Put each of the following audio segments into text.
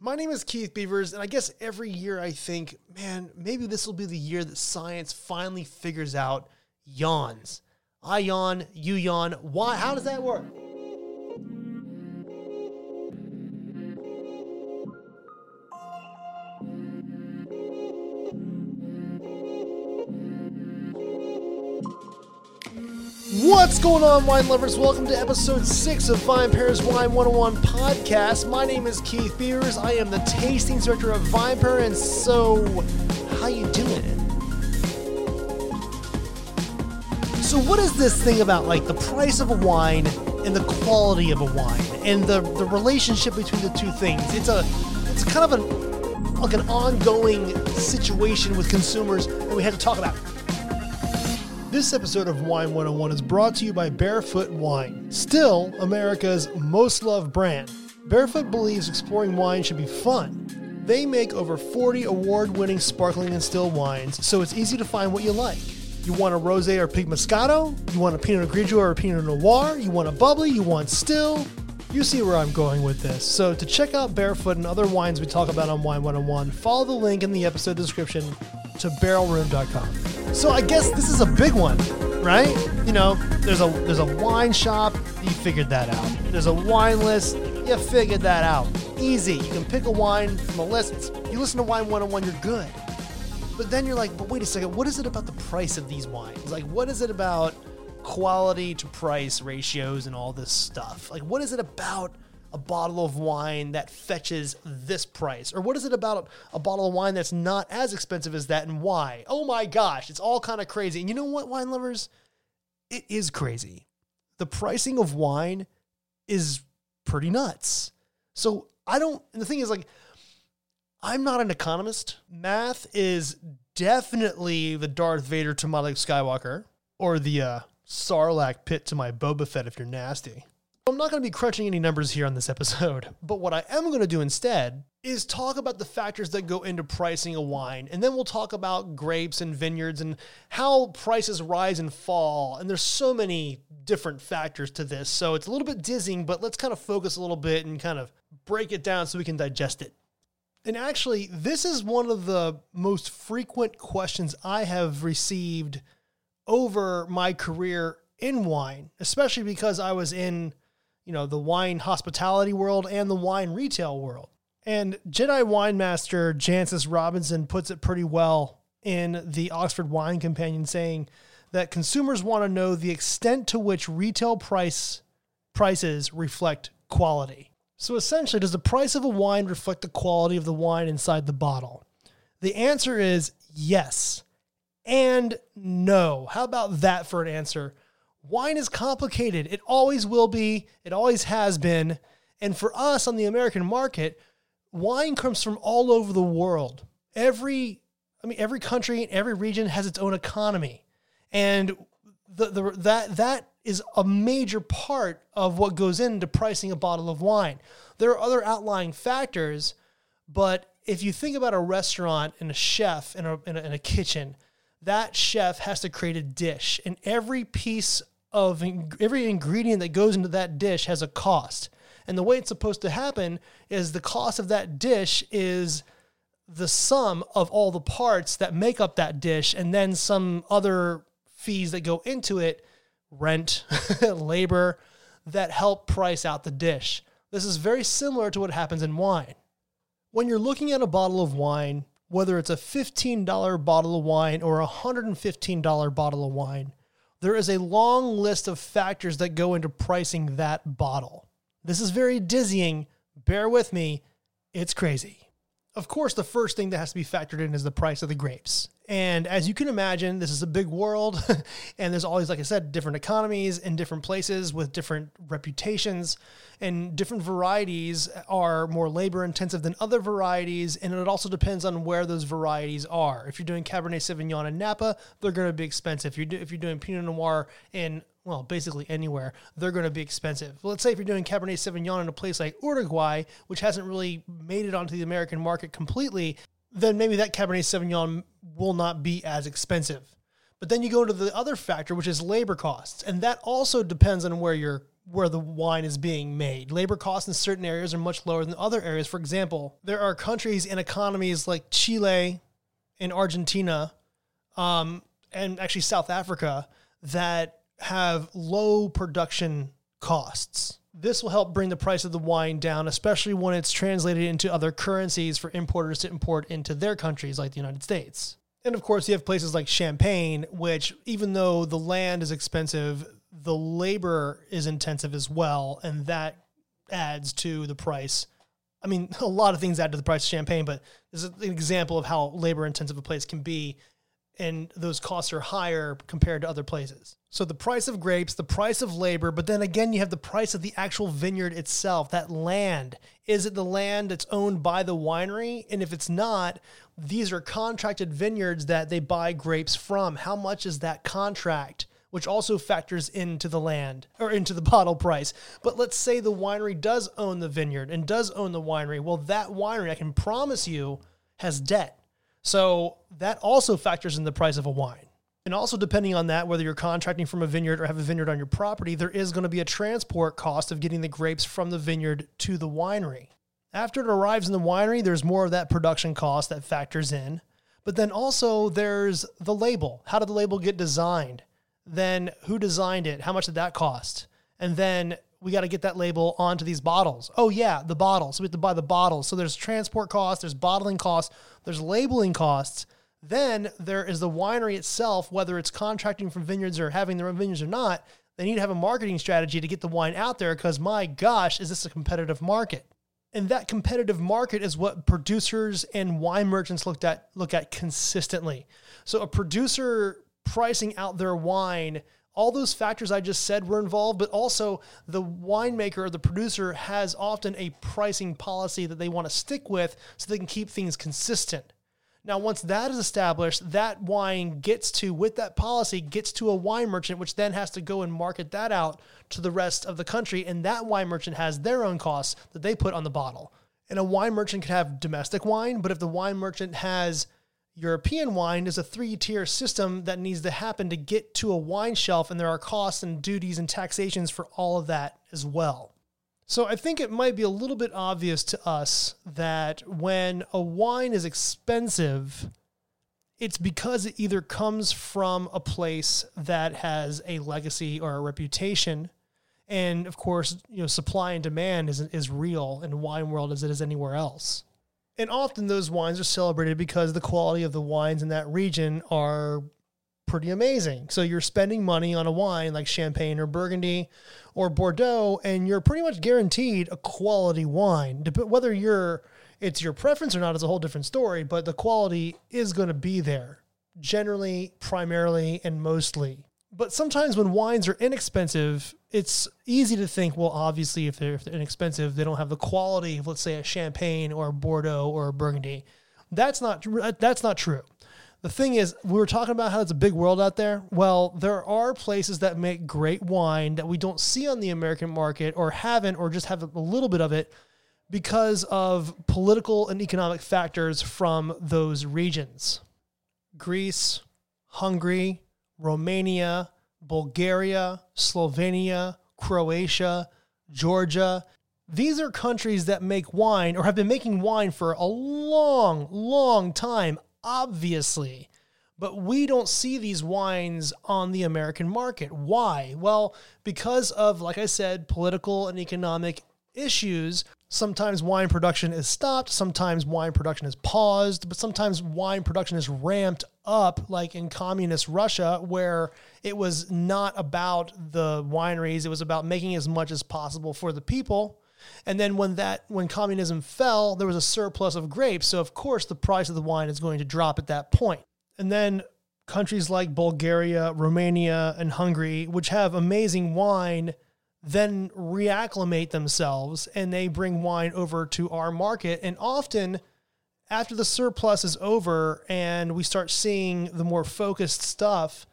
My name is Keith Beavers, and I guess every year I think, man, maybe this will be the year that science finally figures out yawns. I yawn, you yawn. Why? How does that work? What's going on, wine lovers? Welcome to episode six of VinePair's Wine 101 podcast. My name is Keith Beavers. I am the tasting director of VinePair, and so, how you doing? So, what is this thing about like the price of a wine and the quality of a wine and the the relationship between the two things? It's a it's kind of an like an ongoing situation with consumers that we had to talk about. This episode of Wine 101 is brought to you by Barefoot Wine, still America's most loved brand. Barefoot believes exploring wine should be fun. They make over 40 award winning sparkling and still wines, so it's easy to find what you like. You want a rose or pink moscato? You want a Pinot Grigio or a Pinot Noir? You want a bubbly? You want still? You see where I'm going with this. So, to check out Barefoot and other wines we talk about on Wine 101, follow the link in the episode description to barrelroom.com. So, I guess this is a big one, right? You know, there's a there's a wine shop, you figured that out. There's a wine list, you figured that out. Easy. You can pick a wine from a list. You listen to Wine 101, you're good. But then you're like, but wait a second, what is it about the price of these wines? Like, what is it about quality to price ratios and all this stuff? Like, what is it about a bottle of wine that fetches this price? Or what is it about a bottle of wine that's not as expensive as that and why? Oh my gosh, it's all kind of crazy. And you know what, wine lovers? It is crazy. The pricing of wine is pretty nuts. So I don't, and the thing is, like, I'm not an economist. Math is definitely the Darth Vader to my Luke Skywalker, or the uh, Sarlacc pit to my Boba Fett if you're nasty. I'm not going to be crunching any numbers here on this episode, but what I am going to do instead is talk about the factors that go into pricing a wine. And then we'll talk about grapes and vineyards and how prices rise and fall. And there's so many different factors to this. So it's a little bit dizzying, but let's kind of focus a little bit and kind of break it down so we can digest it. And actually, this is one of the most frequent questions I have received over my career in wine, especially because I was in, you know, the wine hospitality world and the wine retail world. And Jedi wine master Jancis Robinson puts it pretty well in the Oxford Wine Companion saying that consumers want to know the extent to which retail price prices reflect quality. So essentially, does the price of a wine reflect the quality of the wine inside the bottle? The answer is yes and no. How about that for an answer? Wine is complicated. It always will be, it always has been. And for us on the American market, wine comes from all over the world. Every I mean every country and every region has its own economy. And the, the that that is a major part of what goes into pricing a bottle of wine. There are other outlying factors, but if you think about a restaurant and a chef in a, in a, in a kitchen, that chef has to create a dish, and every piece of every ingredient that goes into that dish has a cost. And the way it's supposed to happen is the cost of that dish is the sum of all the parts that make up that dish, and then some other fees that go into it rent, labor that help price out the dish. This is very similar to what happens in wine. When you're looking at a bottle of wine, whether it's a $15 bottle of wine or a $115 bottle of wine, there is a long list of factors that go into pricing that bottle. This is very dizzying. Bear with me, it's crazy. Of course, the first thing that has to be factored in is the price of the grapes. And as you can imagine, this is a big world, and there's always, like I said, different economies in different places with different reputations, and different varieties are more labor intensive than other varieties. And it also depends on where those varieties are. If you're doing Cabernet Sauvignon in Napa, they're going to be expensive. If you're, do, if you're doing Pinot Noir in well, basically anywhere, they're going to be expensive. Let's say if you're doing Cabernet Sauvignon in a place like Uruguay, which hasn't really made it onto the American market completely, then maybe that Cabernet Sauvignon will not be as expensive. But then you go to the other factor, which is labor costs, and that also depends on where you're where the wine is being made. Labor costs in certain areas are much lower than other areas. For example, there are countries and economies like Chile and Argentina, um, and actually South Africa that have low production costs. This will help bring the price of the wine down, especially when it's translated into other currencies for importers to import into their countries, like the United States. And of course, you have places like Champagne, which, even though the land is expensive, the labor is intensive as well. And that adds to the price. I mean, a lot of things add to the price of champagne, but this is an example of how labor intensive a place can be and those costs are higher compared to other places. So the price of grapes, the price of labor, but then again, you have the price of the actual vineyard itself, that land. Is it the land that's owned by the winery? And if it's not, these are contracted vineyards that they buy grapes from. How much is that contract? Which also factors into the land or into the bottle price. But let's say the winery does own the vineyard and does own the winery. Well, that winery, I can promise you, has debt so that also factors in the price of a wine. And also, depending on that, whether you're contracting from a vineyard or have a vineyard on your property, there is going to be a transport cost of getting the grapes from the vineyard to the winery. After it arrives in the winery, there's more of that production cost that factors in. But then also, there's the label. How did the label get designed? Then, who designed it? How much did that cost? And then, we got to get that label onto these bottles. Oh yeah, the bottles. So we have to buy the bottles. So there's transport costs, there's bottling costs, there's labeling costs. Then there is the winery itself, whether it's contracting from vineyards or having their own vineyards or not. They need to have a marketing strategy to get the wine out there because my gosh, is this a competitive market? And that competitive market is what producers and wine merchants looked at look at consistently. So a producer pricing out their wine all those factors I just said were involved, but also the winemaker or the producer has often a pricing policy that they want to stick with so they can keep things consistent. Now, once that is established, that wine gets to, with that policy, gets to a wine merchant, which then has to go and market that out to the rest of the country. And that wine merchant has their own costs that they put on the bottle. And a wine merchant could have domestic wine, but if the wine merchant has European wine is a three tier system that needs to happen to get to a wine shelf, and there are costs and duties and taxations for all of that as well. So I think it might be a little bit obvious to us that when a wine is expensive, it's because it either comes from a place that has a legacy or a reputation. And of course, you know, supply and demand is, is real in the wine world as it is anywhere else. And often those wines are celebrated because the quality of the wines in that region are pretty amazing. So you're spending money on a wine like Champagne or Burgundy or Bordeaux, and you're pretty much guaranteed a quality wine. Whether you're it's your preference or not is a whole different story, but the quality is going to be there generally, primarily, and mostly. But sometimes when wines are inexpensive, it's easy to think, well, obviously, if they're, if they're inexpensive, they don't have the quality of, let's say, a Champagne or a Bordeaux or a Burgundy. That's not uh, that's not true. The thing is, we were talking about how it's a big world out there. Well, there are places that make great wine that we don't see on the American market or haven't, or just have a little bit of it because of political and economic factors from those regions. Greece, Hungary, Romania, Bulgaria, Slovenia, Croatia, Georgia. These are countries that make wine or have been making wine for a long, long time, obviously. But we don't see these wines on the American market. Why? Well, because of, like I said, political and economic issues Sometimes wine production is stopped, sometimes wine production is paused, but sometimes wine production is ramped up, like in communist Russia, where it was not about the wineries, it was about making as much as possible for the people. And then when that when communism fell, there was a surplus of grapes, so of course the price of the wine is going to drop at that point. And then countries like Bulgaria, Romania, and Hungary, which have amazing wine, then reacclimate themselves and they bring wine over to our market. And often, after the surplus is over and we start seeing the more focused stuff,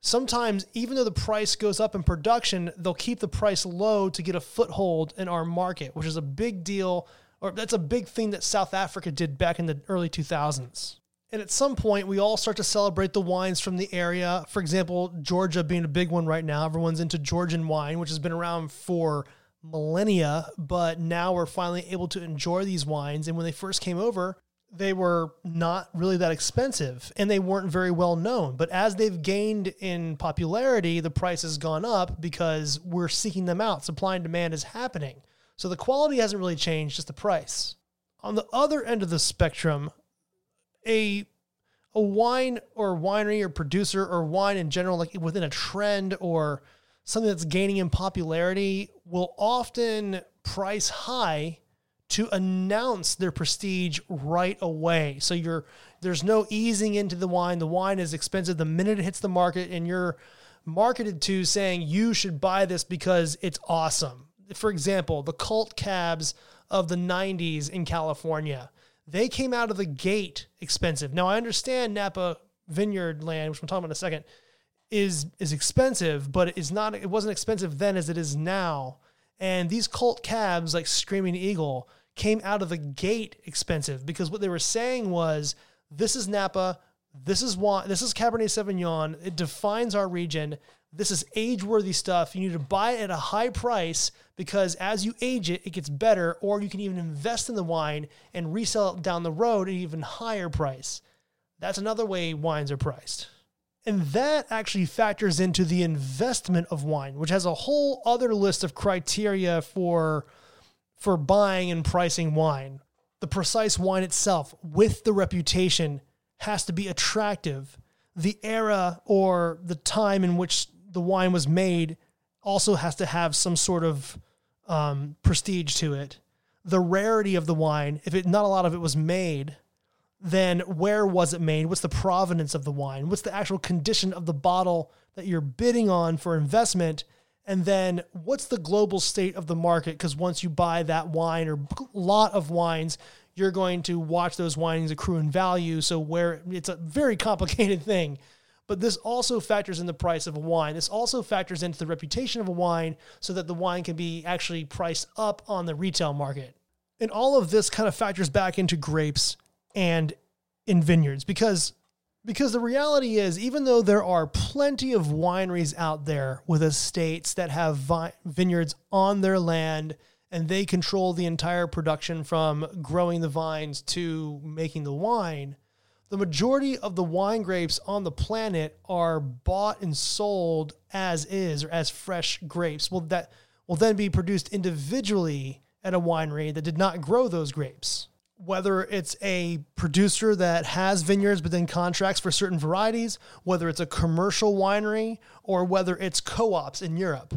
sometimes even though the price goes up in production, they'll keep the price low to get a foothold in our market, which is a big deal, or that's a big thing that South Africa did back in the early 2000s. And at some point, we all start to celebrate the wines from the area. For example, Georgia being a big one right now. Everyone's into Georgian wine, which has been around for millennia, but now we're finally able to enjoy these wines. And when they first came over, they were not really that expensive and they weren't very well known. But as they've gained in popularity, the price has gone up because we're seeking them out. Supply and demand is happening. So the quality hasn't really changed, just the price. On the other end of the spectrum, a a wine or winery or producer or wine in general, like within a trend or something that's gaining in popularity, will often price high to announce their prestige right away. So you're there's no easing into the wine. The wine is expensive the minute it hits the market, and you're marketed to saying you should buy this because it's awesome. For example, the cult cabs of the 90s in California they came out of the gate expensive. Now I understand Napa vineyard land, which we'll talk about in a second, is is expensive, but it is not it wasn't expensive then as it is now. And these cult cabs like Screaming Eagle came out of the gate expensive because what they were saying was this is Napa, this is this is Cabernet Sauvignon. It defines our region. This is age worthy stuff. You need to buy it at a high price because as you age it, it gets better, or you can even invest in the wine and resell it down the road at an even higher price. That's another way wines are priced. And that actually factors into the investment of wine, which has a whole other list of criteria for, for buying and pricing wine. The precise wine itself, with the reputation, has to be attractive. The era or the time in which the wine was made also has to have some sort of um, prestige to it. The rarity of the wine, if it not a lot of it was made, then where was it made? What's the provenance of the wine? What's the actual condition of the bottle that you're bidding on for investment? And then what's the global state of the market? Because once you buy that wine or a lot of wines, you're going to watch those wines accrue in value. So where it's a very complicated thing but this also factors in the price of a wine. This also factors into the reputation of a wine so that the wine can be actually priced up on the retail market. And all of this kind of factors back into grapes and in vineyards because because the reality is even though there are plenty of wineries out there with estates that have vi- vineyards on their land and they control the entire production from growing the vines to making the wine the majority of the wine grapes on the planet are bought and sold as is or as fresh grapes. Well, that will then be produced individually at a winery that did not grow those grapes. Whether it's a producer that has vineyards but then contracts for certain varieties, whether it's a commercial winery, or whether it's co ops in Europe.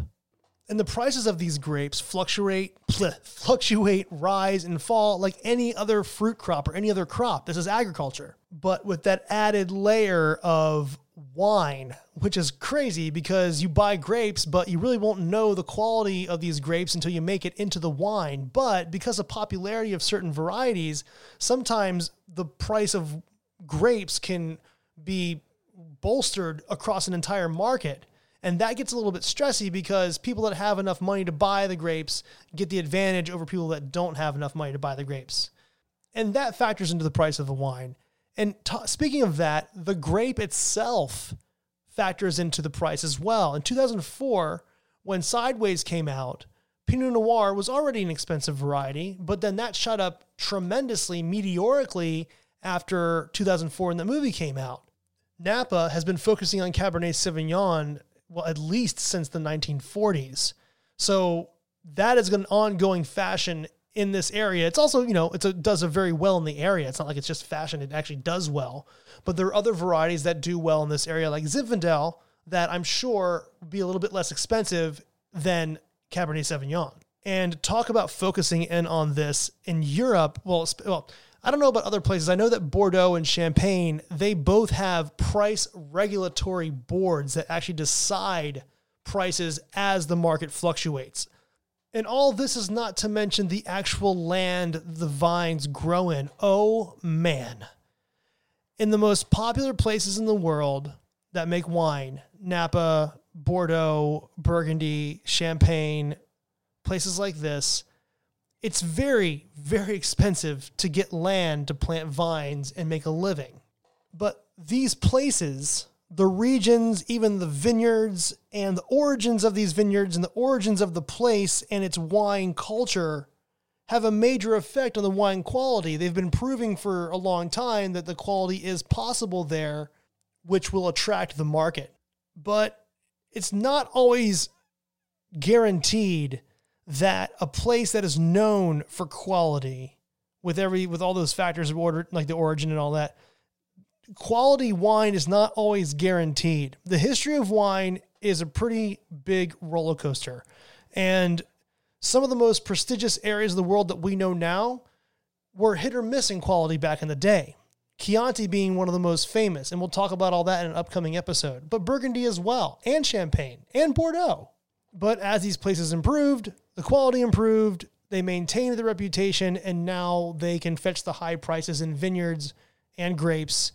And the prices of these grapes fluctuate, fluctuate, rise, and fall like any other fruit crop or any other crop. This is agriculture but with that added layer of wine, which is crazy because you buy grapes, but you really won't know the quality of these grapes until you make it into the wine. But because of popularity of certain varieties, sometimes the price of grapes can be bolstered across an entire market. And that gets a little bit stressy because people that have enough money to buy the grapes get the advantage over people that don't have enough money to buy the grapes. And that factors into the price of the wine. And t- speaking of that, the grape itself factors into the price as well. In 2004, when Sideways came out, Pinot Noir was already an expensive variety, but then that shot up tremendously, meteorically after 2004 when the movie came out. Napa has been focusing on Cabernet Sauvignon, well, at least since the 1940s. So that is an ongoing fashion in this area. It's also, you know, it does a very well in the area. It's not like it's just fashion, it actually does well. But there are other varieties that do well in this area, like Zinfandel, that I'm sure would be a little bit less expensive than Cabernet Sauvignon. And talk about focusing in on this in Europe. Well, well, I don't know about other places. I know that Bordeaux and Champagne, they both have price regulatory boards that actually decide prices as the market fluctuates. And all this is not to mention the actual land the vines grow in. Oh man. In the most popular places in the world that make wine, Napa, Bordeaux, Burgundy, Champagne, places like this, it's very, very expensive to get land to plant vines and make a living. But these places, the regions, even the vineyards, and the origins of these vineyards and the origins of the place and its wine culture have a major effect on the wine quality. They've been proving for a long time that the quality is possible there, which will attract the market. But it's not always guaranteed that a place that is known for quality with every with all those factors of order like the origin and all that quality wine is not always guaranteed. The history of wine is a pretty big roller coaster. And some of the most prestigious areas of the world that we know now were hit or miss in quality back in the day. Chianti being one of the most famous, and we'll talk about all that in an upcoming episode, but Burgundy as well, and Champagne, and Bordeaux. But as these places improved, the quality improved, they maintained the reputation, and now they can fetch the high prices in vineyards and grapes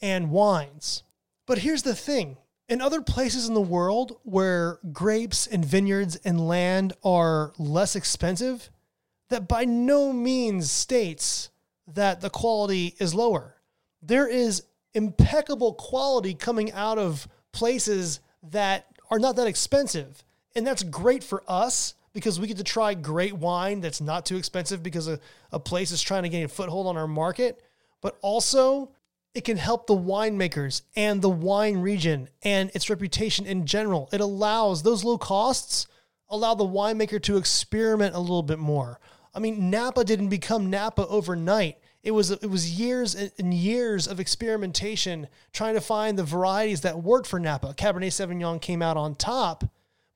and wines. But here's the thing in other places in the world where grapes and vineyards and land are less expensive, that by no means states that the quality is lower. There is impeccable quality coming out of places that are not that expensive. And that's great for us because we get to try great wine that's not too expensive because a, a place is trying to gain a foothold on our market. But also, it can help the winemakers and the wine region and its reputation in general. It allows those low costs allow the winemaker to experiment a little bit more. I mean, Napa didn't become Napa overnight. It was it was years and years of experimentation trying to find the varieties that worked for Napa. Cabernet Sauvignon came out on top,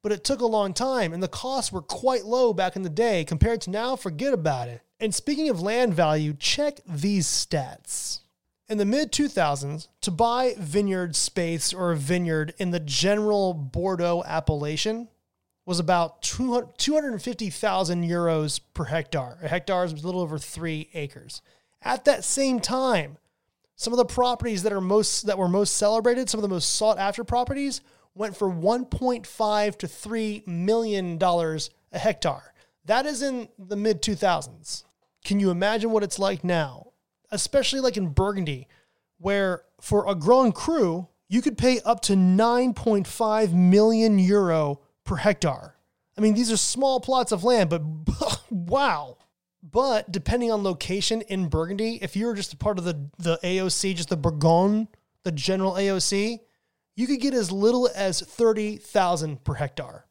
but it took a long time and the costs were quite low back in the day compared to now. Forget about it. And speaking of land value, check these stats. In the mid 2000s, to buy vineyard space or a vineyard in the general Bordeaux appellation was about 200, 250,000 euros per hectare. A hectare is a little over three acres. At that same time, some of the properties that are most that were most celebrated, some of the most sought after properties, went for 1.5 to 3 million dollars a hectare. That is in the mid 2000s. Can you imagine what it's like now? Especially like in Burgundy, where for a Grand Cru, you could pay up to 9.5 million euro per hectare. I mean, these are small plots of land, but wow. But depending on location in Burgundy, if you're just a part of the, the AOC, just the Bourgogne, the general AOC, you could get as little as 30,000 per hectare.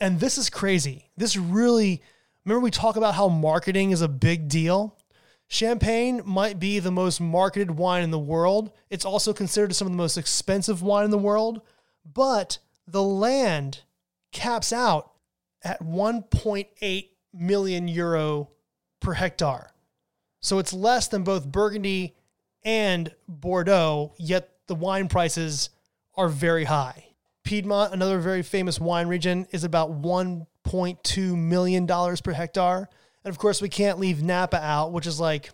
And this is crazy. This really, remember we talk about how marketing is a big deal? Champagne might be the most marketed wine in the world. It's also considered some of the most expensive wine in the world, but the land caps out at 1.8 million euro per hectare. So it's less than both Burgundy and Bordeaux, yet the wine prices are very high. Piedmont, another very famous wine region, is about $1.2 million per hectare. And of course, we can't leave Napa out, which is like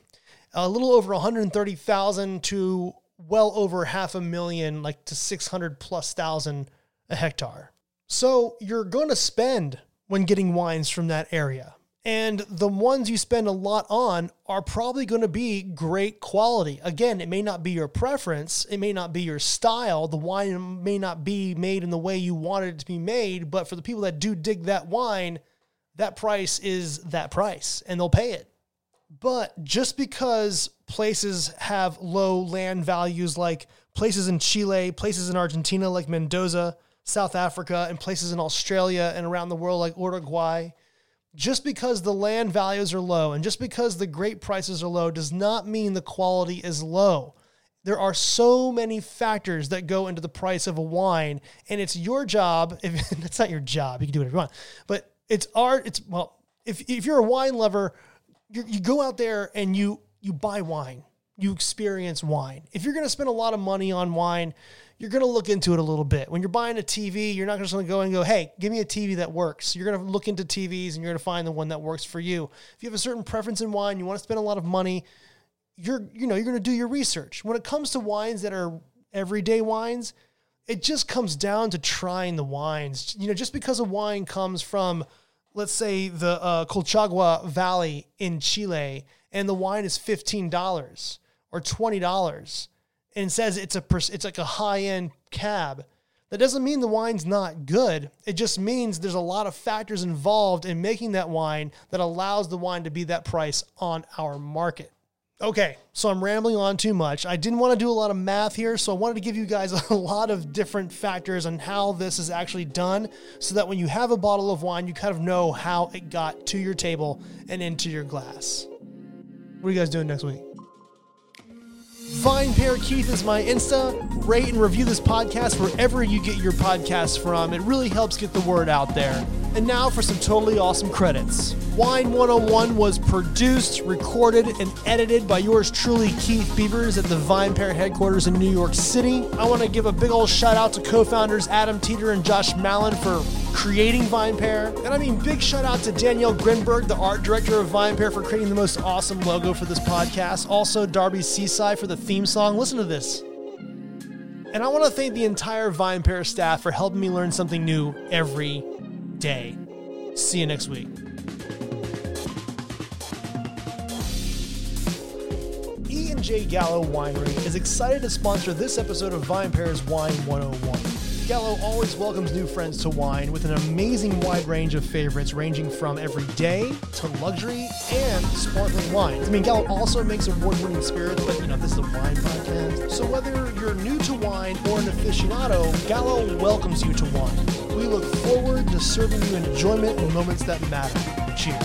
a little over 130,000 to well over half a million, like to 600 plus thousand a hectare. So you're going to spend when getting wines from that area. And the ones you spend a lot on are probably going to be great quality. Again, it may not be your preference, it may not be your style, the wine may not be made in the way you wanted it to be made, but for the people that do dig that wine, that price is that price and they'll pay it. But just because places have low land values, like places in Chile, places in Argentina, like Mendoza, South Africa, and places in Australia and around the world, like Uruguay, just because the land values are low and just because the grape prices are low does not mean the quality is low. There are so many factors that go into the price of a wine, and it's your job. If it's not your job, you can do whatever you want, but it's art. It's well, if if you're a wine lover, you go out there and you you buy wine, you experience wine. If you're going to spend a lot of money on wine, you're going to look into it a little bit. When you're buying a TV, you're not just going to go and go, hey, give me a TV that works. You're going to look into TVs and you're going to find the one that works for you. If you have a certain preference in wine, you want to spend a lot of money, you're, you know, you're going to do your research. When it comes to wines that are everyday wines, it just comes down to trying the wines. You know, just because a wine comes from, let's say, the uh, Colchagua Valley in Chile, and the wine is $15 or $20 and says it's a it's like a high end cab, that doesn't mean the wine's not good. It just means there's a lot of factors involved in making that wine that allows the wine to be that price on our market. Okay, so I'm rambling on too much. I didn't want to do a lot of math here, so I wanted to give you guys a lot of different factors on how this is actually done so that when you have a bottle of wine, you kind of know how it got to your table and into your glass. What are you guys doing next week? VinePair Keith is my Insta. Rate and review this podcast wherever you get your podcasts from. It really helps get the word out there. And now for some totally awesome credits. Wine 101 was produced, recorded, and edited by yours truly, Keith Beavers, at the VinePair headquarters in New York City. I want to give a big old shout out to co founders Adam Teeter and Josh Malin for creating VinePair. And I mean, big shout out to Danielle Grinberg, the art director of VinePair, for creating the most awesome logo for this podcast. Also, Darby Cici for the theme song. Listen to this. And I want to thank the entire VinePair staff for helping me learn something new every day. See you next week. E and J Gallo Winery is excited to sponsor this episode of VinePair's Wine 101. Gallo always welcomes new friends to wine with an amazing wide range of favorites ranging from everyday to luxury and sparkling wines. I mean, Gallo also makes award-winning spirits, but you know, this is a wine podcast. So whether you're new to wine or an aficionado, Gallo welcomes you to wine. We look forward to serving you enjoyment in moments that matter. Cheers.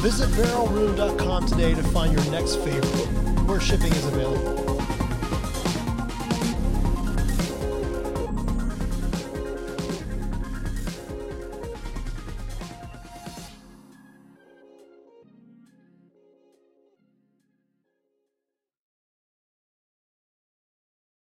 Visit barrelroom.com today to find your next favorite, where shipping is available.